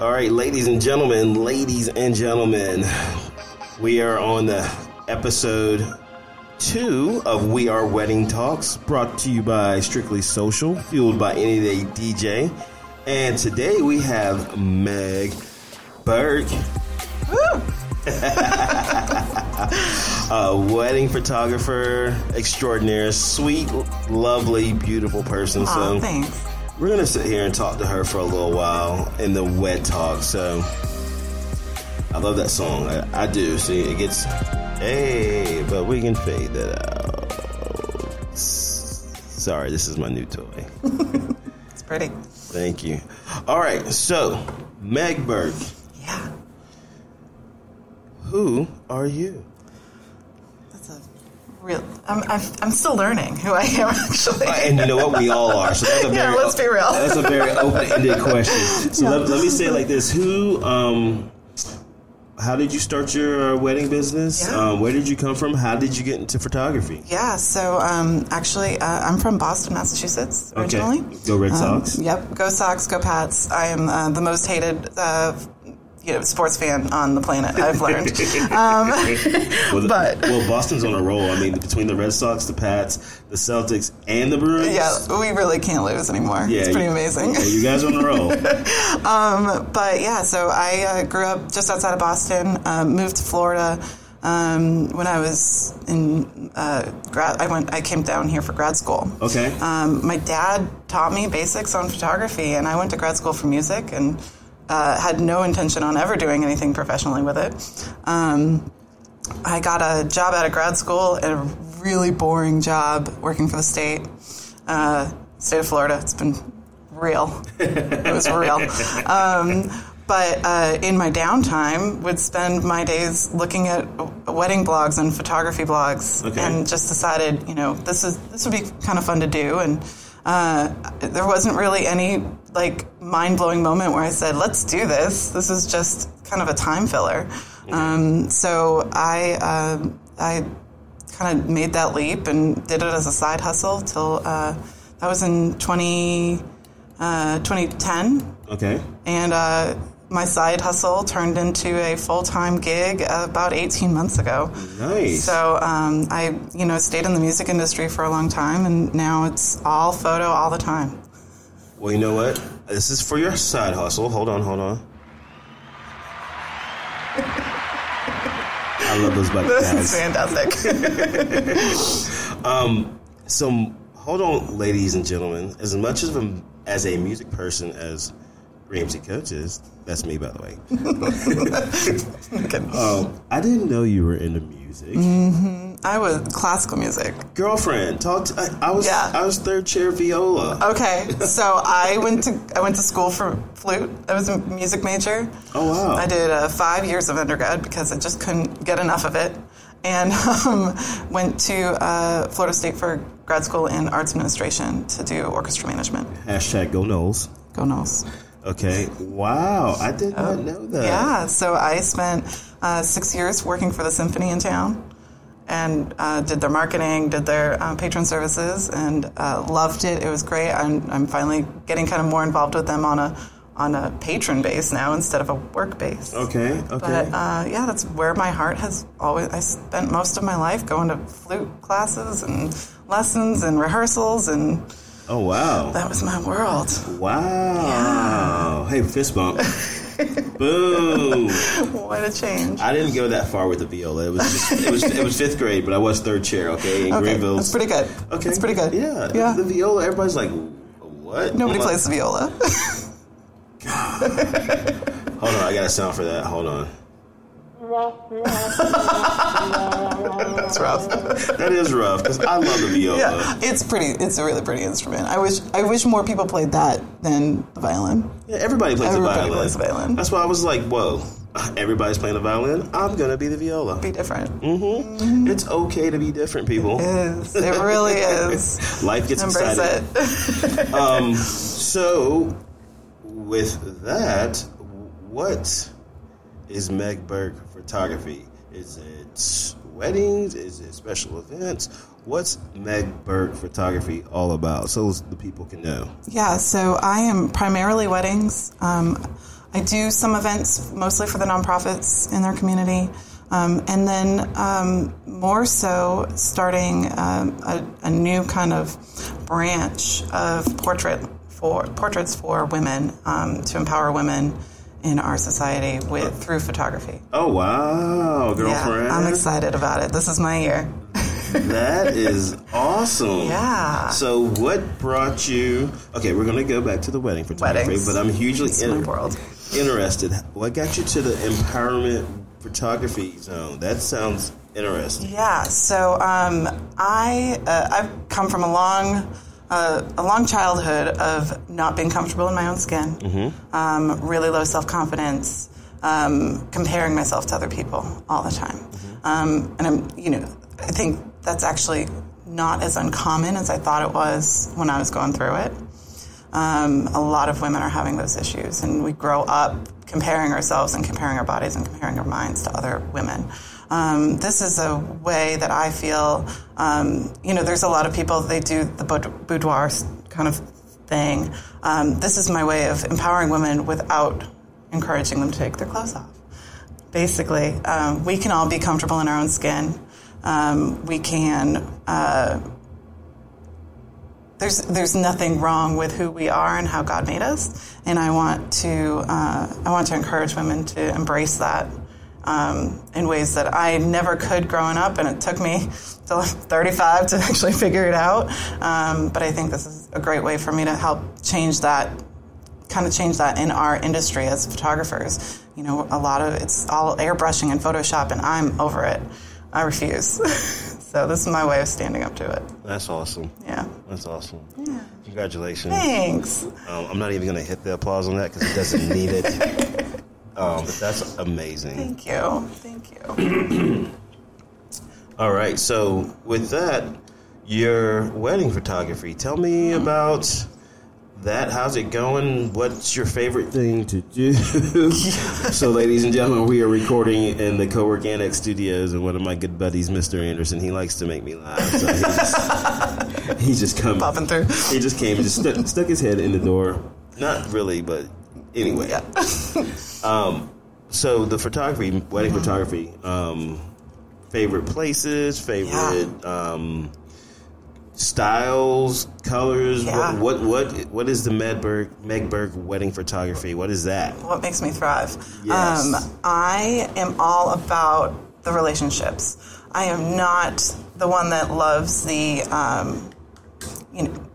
All right, ladies and gentlemen, ladies and gentlemen, we are on the episode two of We Are Wedding Talks, brought to you by Strictly Social, fueled by Any Day DJ. And today we have Meg Burke. a wedding photographer extraordinaire, sweet, lovely, beautiful person. So thanks. We're gonna sit here and talk to her for a little while in the wed talk. So I love that song. I, I do. See, it gets hey, but we can fade that out. Sorry, this is my new toy. It's pretty. Thank you. All right, so Meg Burke, Yeah. who are you? Real. I'm, I'm, still learning who I am, actually. And you know what? We all are. So that's a Yeah, very, let's be real. That's a very open-ended question. So let, let me say it like this: Who, um, how did you start your uh, wedding business? Yeah. Um, where did you come from? How did you get into photography? Yeah, so um, actually, uh, I'm from Boston, Massachusetts, originally. Okay. Go Red Um, Sox. Yep, go Sox, go Pats. I am uh, the most hated, uh, you know, sports fan on the planet. I've learned. um, Well, the- but- well, Boston's on a roll. I mean, between the Red Sox, the Pats, the Celtics, and the Bruins. yeah, we really can't lose anymore. Yeah, it's pretty you- amazing. yeah, you guys are on a roll. But yeah, so I uh, grew up just outside of Boston, um, moved to Florida. Um, when I was in uh, grad, I went. I came down here for grad school. Okay. Um, my dad taught me basics on photography, and I went to grad school for music and uh, had no intention on ever doing anything professionally with it. Um, I got a job out of grad school, a really boring job working for the state, uh, state of Florida. It's been real. it was real. Um, but uh, in my downtime, would spend my days looking at wedding blogs and photography blogs, Okay. and just decided, you know, this is this would be kind of fun to do. And uh, there wasn't really any like mind blowing moment where I said, "Let's do this." This is just kind of a time filler. Um, so I uh, I kind of made that leap and did it as a side hustle till uh, that was in 20, uh, 2010 Okay. and uh, my side hustle turned into a full-time gig about 18 months ago Nice. so um, i you know stayed in the music industry for a long time and now it's all photo all the time Well, you know what? This is for your side hustle. Hold on, hold on. I love those black this is guys. fantastic So, hold on, ladies and gentlemen. As much as a, as a music person as Ramsey Coates is, that's me, by the way. um, I didn't know you were into music. i was classical music Girlfriend, talk. To, I, I was Yeah. I was third chair viola. okay so i went to i went to school for flute i was a music major Oh wow! I did uh, five years of undergrad because I just couldn't get enough of it, and um, went to uh, Florida State for grad school in arts administration to do orchestra management. Hashtag Go Noles. Go Noles. Okay. Wow, I did not know that. Yeah, so I spent uh, six years working for the symphony in town, and uh, did their marketing, did their uh, patron services, and uh, loved it. It was great. I'm, I'm finally getting kind of more involved with them on a on a patron base now instead of a work base. Okay. Okay. But uh, yeah, that's where my heart has always. I spent most of my life going to flute classes and lessons and rehearsals, and oh wow! that was my world. Wow. Yeah. Hey, fist bump. Boom. What a change! I didn't go that far with the viola. It was just it was it was fifth grade, but I was third chair. Okay, in Okay, Greenville. that's pretty good. Okay, that's pretty good. Yeah, yeah. The viola. Everybody's like, what? Nobody plays the viola. Hold on, I got a sound for that. Hold on. That's rough. That is rough because I love the viola. yeah, it's pretty. It's a really pretty instrument. I wish. I wish more people played that than the violin. Yeah, everybody plays Everybody the violin. plays the violin. That's why I was like, whoa. Everybody's playing the violin. I'm gonna be the viola. Be different. Mm-hmm. It's okay to be different, people. It is. It really is. Life gets Embrace exciting. it. Um, so, with that, what is Meg Burke photography? Is it weddings? Is it special events? What's Meg Burke photography all about? So the people can know. Yeah, so I am primarily weddings. Um, I do some events mostly for the nonprofits in their community. Um, and then um, more so starting um, a, a, new kind of branch of portrait for portraits for women um, to empower women in our society with through photography. Oh wow, girlfriend! Yeah, I'm excited about it. This is my year. that is awesome. Yeah. So, what brought you? Okay, we're going to go back to the wedding photography, Weddings. but I'm hugely world. interested. What got you to the empowerment photography zone? That sounds interesting. Yeah. So um, I uh, I've come from a long. Uh, a long childhood of not being comfortable in my own skin, um, really low self confidence, um, comparing myself to other people all the time, um, and I'm you know I think that's actually not as uncommon as I thought it was when I was going through it. Um, a lot of women are having those issues, and we grow up comparing ourselves and comparing our bodies and comparing our minds to other women. Um, this is a way that I feel, um, you know, there's a lot of people, they do the boudoir kind of thing. Um, this is my way of empowering women without encouraging them to take their clothes off. Basically, um, we can all be comfortable in our own skin. Um, we can uh, there's there's nothing wrong with who we are and how God made us, and I want to uh, I want to encourage women to embrace that um, in ways that I never could growing up, and it took me till I'm 35 to actually figure it out. Um, but I think this is a great way for me to help change that, kind of change that in our industry as photographers. You know, a lot of it's all airbrushing and Photoshop, and I'm over it. I refuse. so this is my way of standing up to it. That's awesome. Yeah. That's awesome. Yeah. Congratulations. Thanks. Um, I'm not even going to hit the applause on that because it doesn't need it. Um, but that's amazing. Thank you. Thank you. All right. So with that, your wedding photography. Tell me about that. How's it going? What's your favorite thing to do? so, ladies and gentlemen, we are recording in the Cowork Annex Studios, and one of my good buddies, Mr. Anderson, he likes to make me laugh. So he just, he just come Popping through. He just came and just stuck, stuck his head in the door. Not really, but anyway. Um, so the photography, wedding photography, um, favorite places, favorite um, styles, colors. Yeah. What, what what what is the Medberg Megberg wedding photography? What is that? what makes me thrive. Yes. Um, I am all about the relationships. I am not the one that loves the, um, you know,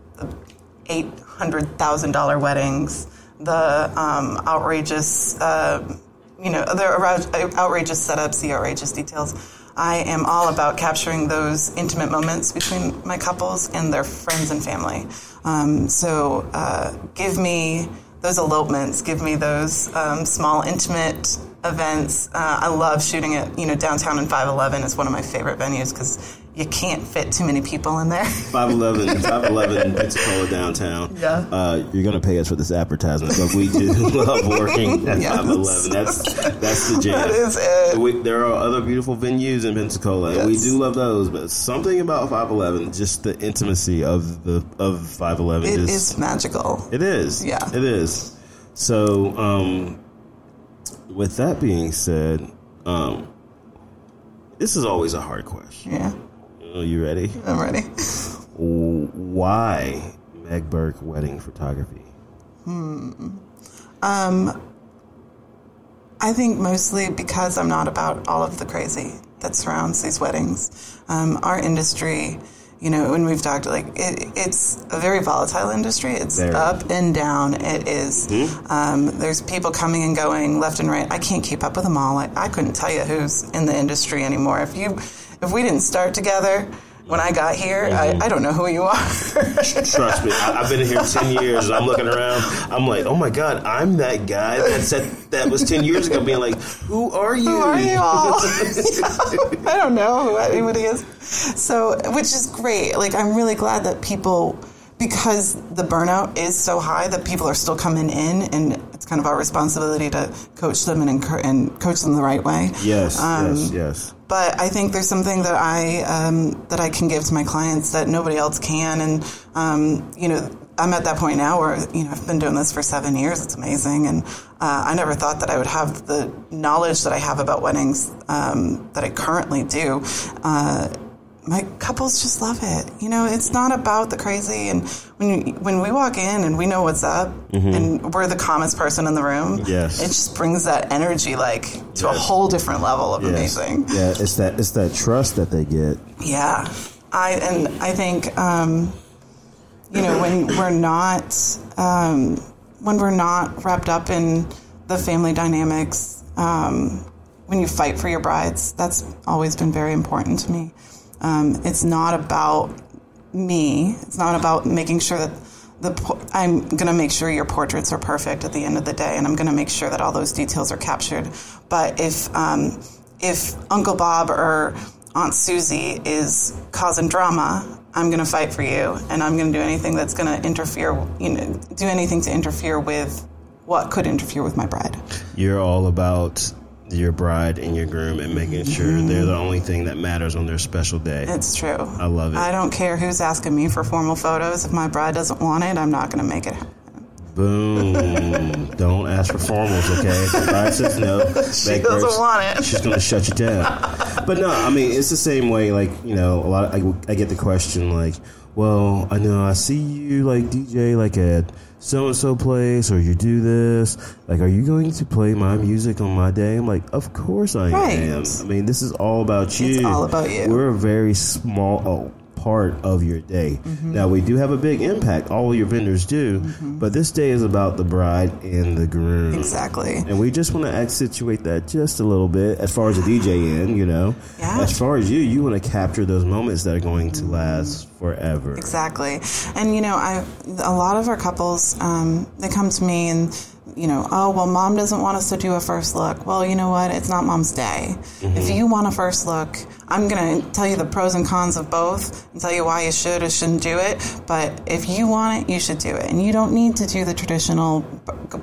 eight hundred thousand dollar weddings, the um, outrageous, uh, you know, the outrageous setups, the outrageous details. I am all about capturing those intimate moments between my couples and their friends and family. Um, so uh, give me those elopements, give me those um, small intimate events. Uh, I love shooting at you know downtown in 511 is one of my favorite venues because you can't fit too many people in there. 511, 511 Pensacola downtown. Yeah. Uh, you're going to pay us for this advertisement, but we do love working at Yes. 511. That's that's the jam. That is it. We, there are other beautiful venues in Pensacola, and we do love those. But something about 511, just the intimacy of the of 511, It just is magical. it is. Yeah. it is. So, um, with that being said, um, this is always a hard question. Yeah, Are you ready? I'm ready. Why Meg Burke wedding photography? Hmm. Um, I think mostly because I'm not about all of the crazy that surrounds these weddings. Um, our industry, you know, when we've talked, like it, it's a very volatile industry. It's Very. up and down. It is, Um, there's people coming and going left and right. I can't keep up with them all. I, I couldn't tell you who's in the industry anymore. If you, if we didn't start together when I got here, I, I don't know who you are. Trust me, I, I've been here ten years. and I'm looking around. I'm like, oh my god, I'm that guy that said that was ten years ago. Being like, who are you? Who are you all? I don't know who anybody is. So, which is great. Like, I'm really glad that people, because the burnout is so high, that people are still coming in, and it's kind of our responsibility to coach them and encourage, and coach them the right way. yes, Um, yes, yes. But I think there's something that I um, that I can give to my clients that nobody else can, and um, you know, I'm at that point now where you know I've been doing this for seven years. It's amazing, and uh, I never thought that I would have the knowledge that I have about weddings um, that I currently do. Uh, my couples just love it. You know, it's not about the crazy. And when you, when we walk in and we know what's up, and we're the calmest person in the room, Yes. it just brings that energy like to a whole different level of Yes. amazing. Yeah, it's that it's that trust that they get. Yeah, I and I think um, you know when we're not um, when we're not wrapped up in the family dynamics. Um, when you fight for your brides, that's always been very important to me. Um, it's not about me. It's not about making sure that the I'm going to make sure your portraits are perfect at the end of the day, and I'm going to make sure that all those details are captured. But if um, if Uncle Bob or Aunt Susie is causing drama, I'm going to fight for you, and I'm going to do anything that's going to interfere. You know, do anything to interfere with what could interfere with my bride. You're all about your bride and your groom and making sure Mm-hmm. they're the only thing that matters on their special day. It's true. I love it. I don't care who's asking me for formal photos. If my bride doesn't want it, I'm not going to make it. Boom. Don't ask for formals, okay? Says no, She doesn't want it. She's going to shut you down. But no, I mean, it's the same way, like, you know, a lot of, I, I get the question, like, well, I know I see you, like, DJ, like, at so and so place, or you do this. Like, are you going to play my music on my day? I'm like, of course I Right. am. I mean, this is all about you. It's all about you. We're a very small oh, part of your day. Mm-hmm. Now, we do have a big impact. All your vendors do. But this day is about the bride and the groom. Exactly. And we just want to accentuate that just a little bit as far as the DJ in, you know. Yeah. As far as you, you want to capture those moments that are going to last forever. Exactly. And you know, I a lot of our couples um, they come to me and you know, oh well, mom doesn't want us to do a first look. Well, you know what? It's not mom's day. If mm-hmm. you want a first look, I'm going to tell you the pros and cons of both and tell you why you should or shouldn't do it. But if you want it, you should do it, and you don't need to do the traditional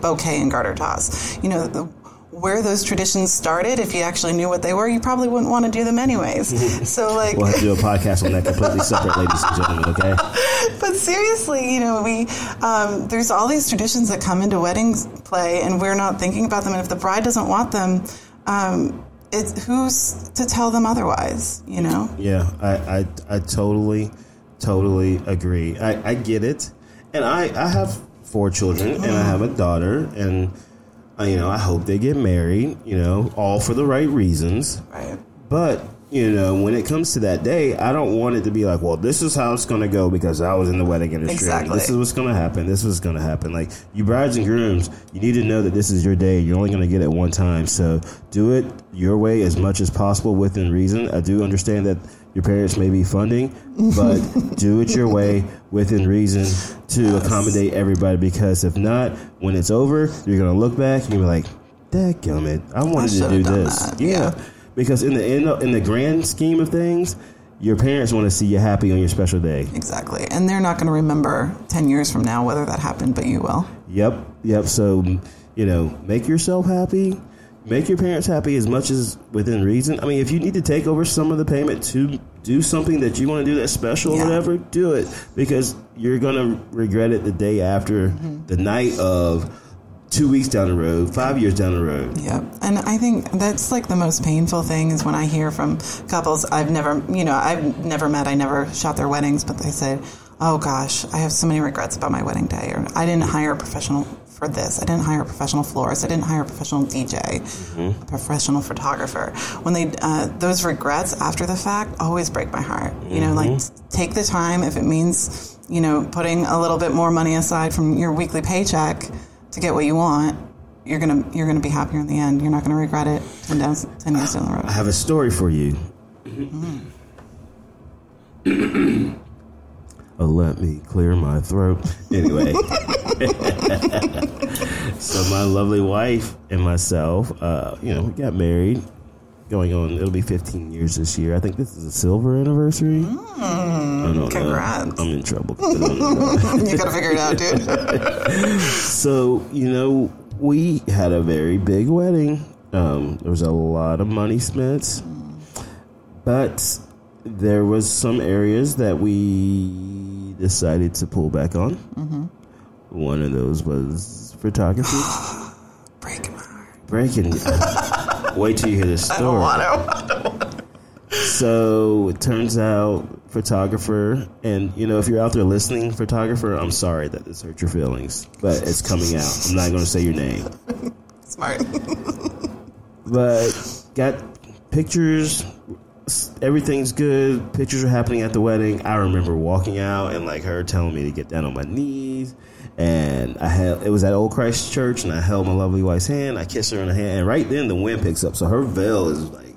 bouquet and garter toss. You know. The, where those traditions started, if you actually knew what they were, you probably wouldn't want to do them anyways. so, like, We'll have to do a podcast on that completely separate, ladies and gentlemen, okay? but seriously, you know, we um, there's all these traditions that come into weddings play, and we're not thinking about them. And if the bride doesn't want them, um, it's who's to tell them otherwise? You know? Yeah, I, I, I totally, totally agree. I, I get it. And I, I have four children and I have a daughter and, you know, I hope they get married, you know, all for the right reasons. Right. But you know, when it comes to that day, I don't want it to be like, well, this is how it's going to go because I was in the wedding industry. Exactly. This is what's going to happen. This is going to happen. Like you brides and grooms, you need to know that this is your day. You're only going to get it one time, so do it your way as much as possible within reason. I do understand that your parents may be funding, but do it your way within reason to accommodate everybody. Because if not, when it's over, you're going to look back and you'll be like, "Dadgummit, I wanted to do this." yeah. Yeah. Because in the end, in the grand scheme of things, your parents want to see you happy on your special day. Exactly. And they're not going to remember 10 years from now whether that happened, but you will. Yep, yep. So, you know, make yourself happy. Make your parents happy as much as within reason. I mean, if you need to take over some of the payment to do something that you want to do that's special or whatever, do it because you're gonna regret it the day after, mm-hmm. the night of, two weeks down the road, five years down the road. Yep. And I think that's like the most painful thing is when I hear from couples I've never, you know, I've never met, I never shot their weddings, but they say, oh gosh, I have so many regrets about my wedding day, or I didn't hire a professional for this. I didn't hire a professional florist. I didn't hire a professional DJ, a mm-hmm. professional photographer. When they, uh, those regrets after the fact always break my heart. You know, like mm-hmm. take the time if it means, you know, putting a little bit more money aside from your weekly paycheck to get what you want. You're gonna you're gonna be happier in the end. You're not gonna regret it 10, down, 10 years down the road. I have a story for you. Mm-hmm. oh, let me clear my throat. Anyway, so my lovely wife and myself, uh, you know, we got married. Going on, it'll be 15 years this year. I think this is a silver anniversary. I don't know. congrats. I'm in trouble. I don't know. you gotta figure it out, dude. So, you know, we had a very big wedding. Um, there was a lot of money spent, but there was some areas that we decided to pull back on. Mm-hmm. One of those was photography. Breaking my heart. Breaking. Wait till you hear this I don't story. want to. I don't want to. So it turns out, photographer, and you know, if you're out there listening, photographer, I'm sorry that this hurt your feelings, but it's coming out. I'm not going to say your name, Smart. but got pictures. Everything's good. Pictures are happening at the wedding. I remember walking out and like her telling me to get down on my knees. And I held, it was at Old Christ Church, and I held my lovely wife's hand. I kissed her in the hand, and right then the wind picks up, so her veil is like,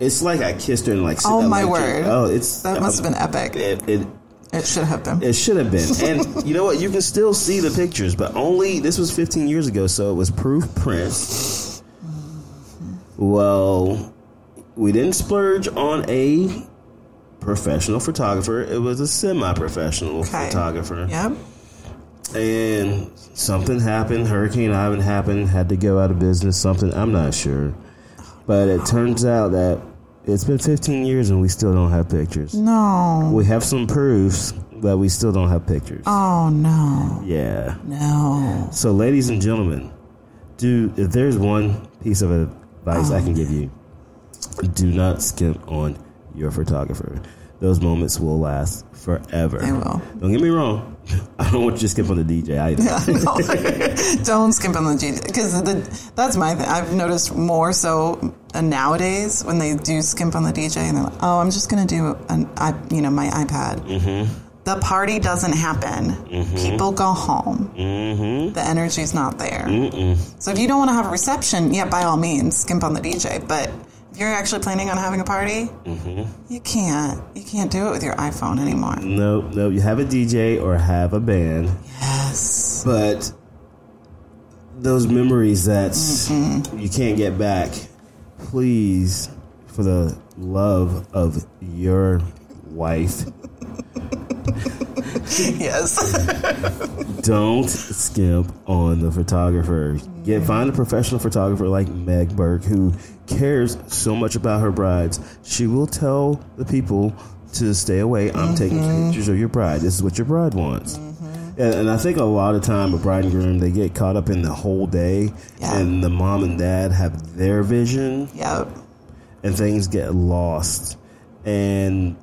it's like I kissed her and like. Oh, my word. Oh, it's That must have been epic. It, it It should have been. it should have been. And you know what? You can still see the pictures, but only this was 15 years ago, so it was proof print. Well, we didn't splurge on a professional photographer. It was a semi-professional Okay. photographer. Yep. And something happened. Hurricane Ivan happened. Had to go out of business. Something I'm not sure, but it turns out that it's been 15 years and we still don't have pictures. No. We have some proofs, but we still don't have pictures. Oh no. Yeah. No. So, ladies and gentlemen, do if there's one piece of advice I can give you, do not skimp on your photographer. Those moments will last forever. They will. Don't get me wrong. I don't want you to skip on the DJ either. No. Don't skimp on the DJ because that's my thing. I've noticed more so nowadays when they do skimp on the DJ and they're like, "Oh, I'm just going to do an, I, you know, my iPad." Mm-hmm. The party doesn't happen. People go home. Mm-hmm. The energy's not there. So if you don't want to have a reception, yeah, by all means, skimp on the DJ. But you're actually planning on having a party, mm-hmm. you can't. You can't do it with your iPhone anymore. No, no, you have a DJ or have a band, Yes. but those memories that mm-hmm. you can't get back, please, for the love of your wife, yes. don't skimp on the photographer. Get find a professional photographer like Meg Burke who cares so much about her brides. She will tell the people to stay away. I'm taking mm-hmm. pictures of your bride. This is what your bride wants. Mm-hmm. And, and I think a lot of time a bride and groom they get caught up in the whole day, Yeah. and the mom and dad have their vision, yep. and things get lost, and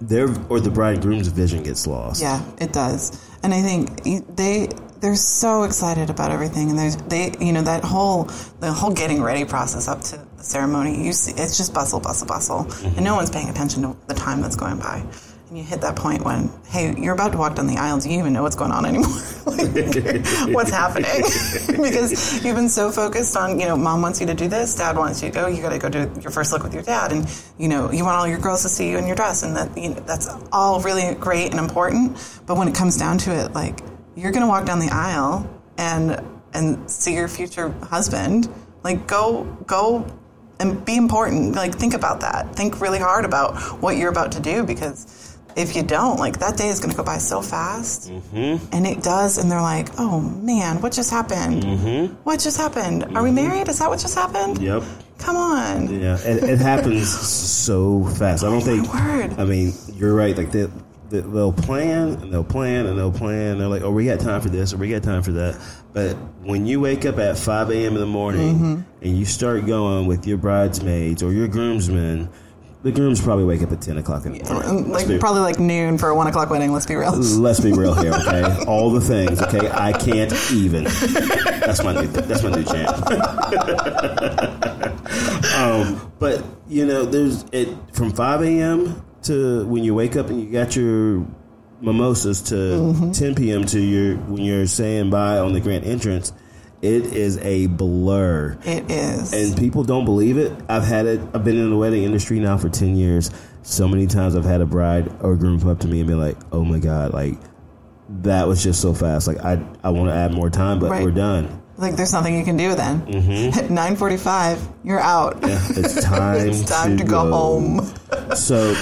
their or the bride and groom's vision gets lost. Yeah, it does. And I think they they're so excited about everything, and there's they you know that whole the whole getting ready process up to the ceremony. You see, it's just bustle, bustle, bustle, and mm-hmm. no one's paying attention to the time that's going by. And you hit that point when, hey, you're about to walk down the aisle. Do you even know what's going on anymore? what's happening? because you've been so focused on, you know, mom wants you to do this, dad wants you to go. You got to go do your first look with your dad, and you know, you want all your girls to see you in your dress, and that you know, that's all really great and important. But when it comes down to it, like you're going to walk down the aisle and and see your future husband, like go go and be important. Like think about that. Think really hard about what you're about to do because if you don't, like that day is going to go by so fast, mm-hmm. and it does. And they're like, "Oh man, what just happened? Mm-hmm. What just happened? Are we married? Is that what just happened? Yep. Come on." Yeah, it, it happens so fast. I don't think. word. I mean, you're right. Like they, they, they'll plan and they'll plan and they'll plan. They're like, "Oh, we got time for this or we got time for that." But when you wake up at 5 a.m. in the morning Mm-hmm. and you start going with your bridesmaids or your groomsmen, the grooms probably wake up at 10 o'clock in the morning. Like be- probably like noon for a one o'clock wedding. Let's be real. Let's be real here, okay? All the things, okay? I can't even. That's my new. That's my new jam. um, but you know, there's it from 5 a.m. to when you wake up and you got your mimosas to 10 p.m. to your when you're saying bye on the grand entrance. It is a blur. It is. And people don't believe it. I've had it. I've been in the wedding industry now for ten years. So many times I've had a bride or groom come up to me and be like, "Oh my god, like that was just so fast. Like I, I want to add more time, but Right. we're done. like there's nothing you can do then. Mm-hmm. At nine forty-five, you're out. Yeah, it's time. it's time to, go, home. So,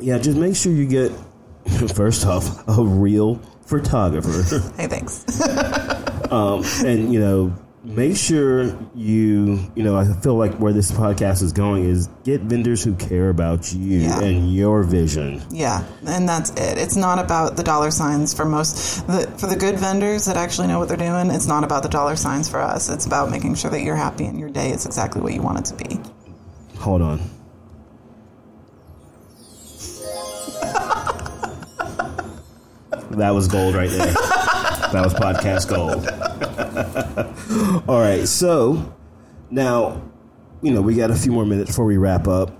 yeah, just make sure you get first off a real photographer. Hey, thanks. um, and you know make sure you, you know, I feel like where this podcast is going is get vendors who care about you Yeah. and your vision. Yeah, and that's it. It's not about the dollar signs for most the, for the good vendors that actually know what they're doing. It's not about the dollar signs for us. It's about making sure that you're happy and your day is exactly what you want it to be. Hold on. that was gold right there. that was podcast gold. All right, so now, you know, we got a few more minutes before we wrap up.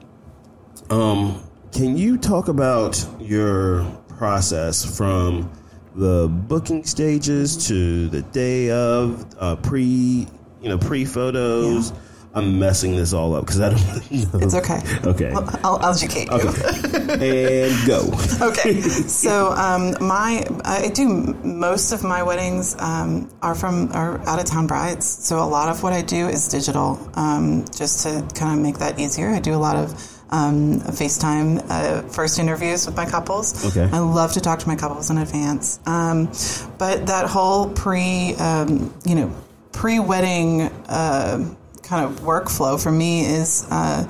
Um, can you talk about your process from the booking stages to the day of uh, pre, you know, pre photos? I'm messing this all up because I don't know. It's okay. Okay. Well, I'll educate you. Okay. and go. okay. So um, my I do most of my weddings um, are from are out of town brides. So a lot of what I do is digital, um, just to kind of make that easier. I do a lot of. Um, FaceTime uh, first interviews with my couples. Okay. I love to talk to my couples in advance. Um, but that whole pre, um, you know, pre-wedding uh, kind of workflow for me is uh,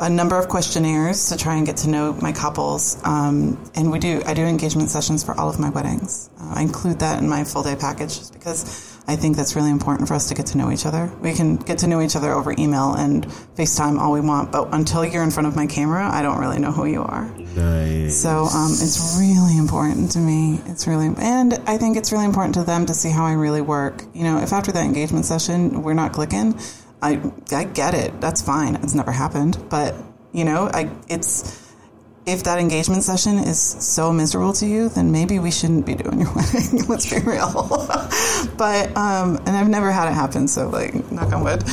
a number of questionnaires to try and get to know my couples. Um, and we do, I do engagement sessions for all of my weddings. Uh, I include that in my full day package just because I think that's really important for us to get to know each other. We can get to know each other over email and FaceTime all we want, but until you're in front of my camera, I don't really know who you are. Nice. So um, it's really important to me. It's really, and I think it's really important to them to see how I really work. You know, if after that engagement session we're not clicking, I I get it. That's fine. It's never happened, but you know, I it's if that engagement session is so miserable to you, then maybe we shouldn't be doing your wedding. Let's be real. but um, and I've never had it happen, so like knock on wood.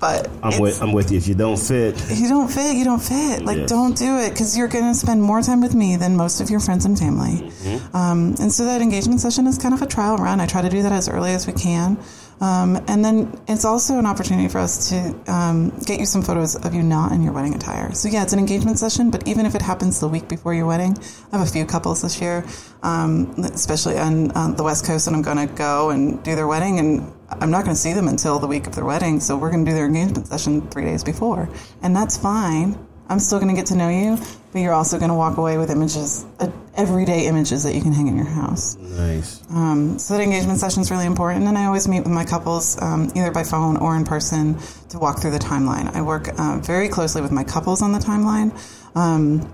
But I'm with I'm with you. If you don't fit, if you don't fit, you don't fit. Like, don't do it because you're going to spend more time with me than most of your friends and family. Um, and so that engagement session is kind of a trial run. I try to do that as early as we can. Um, and then it's also an opportunity for us to um, get you some photos of you not in your wedding attire. So, yeah, it's an engagement session, but even if it happens the week before your wedding, I have a few couples this year, um, especially on, on the West Coast, and I'm going to go and do their wedding. And I'm not going to see them until the week of their wedding, so we're going to do their engagement session three days before. And that's fine. I'm still going to get to know you, but you're also going to walk away with images, uh, everyday images that you can hang in your house. nice. Um, so that engagement session is really important, and I always meet with my couples um, either by phone or in person to walk through the timeline. I work uh, very closely with my couples on the timeline, um,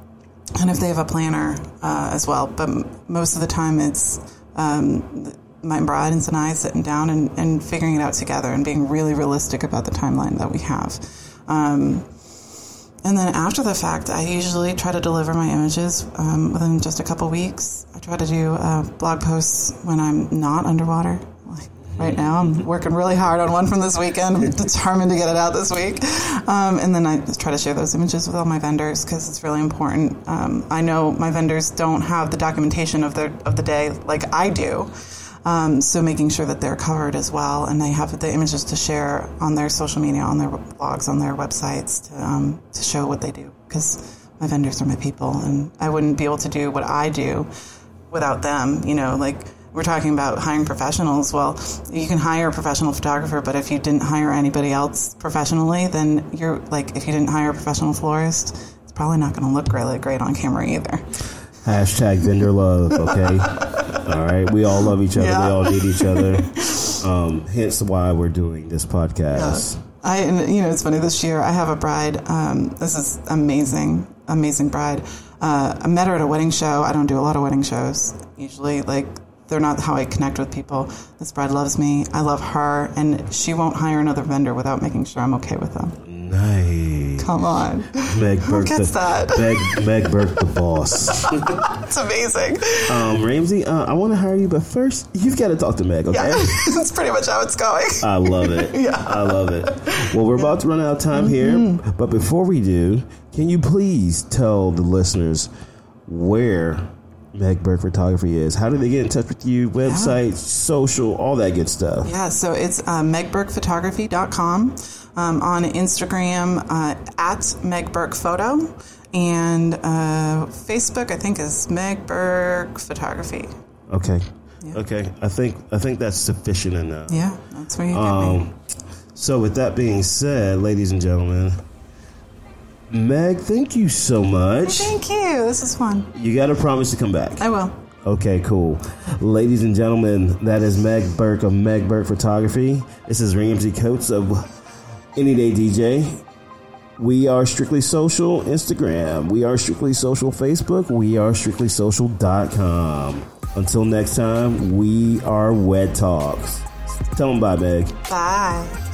and if they have a planner uh, as well. But m- most of the time, it's um, my bride and I sitting down and, and figuring it out together and being really realistic about the timeline that we have. Um, and then after the fact, I usually try to deliver my images um, within just a couple weeks. I try to do uh, blog posts when I'm not underwater. Like right now, I'm working really hard on one from this weekend. I'm determined to get it out this week. Um, and then I just try to share those images with all my vendors because it's really important. Um, I know my vendors don't have the documentation of their of the day like I do. Um, so making sure that they're covered as well, and they have the images to share on their social media, on their blogs, on their websites to, um, to show what they do. Because my vendors are my people, and I wouldn't be able to do what I do without them. You know, like we're talking about hiring professionals. Well, you can hire a professional photographer, but if you didn't hire anybody else professionally, then you're like, if you didn't hire a professional florist, it's probably not going to look really great on camera either. Hashtag vendor love, okay? all right. We all love each other. Yeah. We all need each other. Um, hence why we're doing this podcast. I, and you know, it's funny. This year, I have a bride. Um, this is amazing, amazing bride. Uh, I met her at a wedding show. I don't do a lot of wedding shows usually. Like they're not how I connect with people. This bride loves me. I love her, and she won't hire another vendor without making sure I'm okay with them. Nice. Come on, Meg who Burke, gets the, that? Meg, Meg Burke, the boss. It's amazing. Um, Ramsey, uh, I want to hire you, but first you've got to talk to Meg. Okay. Yeah, that's pretty much how it's going. I love it. Yeah. I love it. Well, we're about to run out of time here, but before we do, can you please tell the listeners where Meg Burke Photography is? How do they get in touch with you? Website, social, all that good stuff. Yeah, so it's uh, megburkephotography.com. Um, on Instagram, uh, at Meg Burke Photo. And uh, Facebook, I think, is Meg Burke Photography. Okay. Yeah. Okay, I think I think that's sufficient enough. Yeah, that's where you get me. Um, so with that being said, ladies and gentlemen, Meg, thank you so much. Thank you. This is fun. You got to promise to come back. I will. Okay, cool. Ladies and gentlemen, that is Meg Burke of Meg Burke Photography. This is Ramsey Coates of Any Day DJ. We are Strictly Social Instagram. We are Strictly Social Facebook. We are Strictly StrictlySocial.com. Until next time, we are Wed Talks. Tell them bye, Meg. Bye.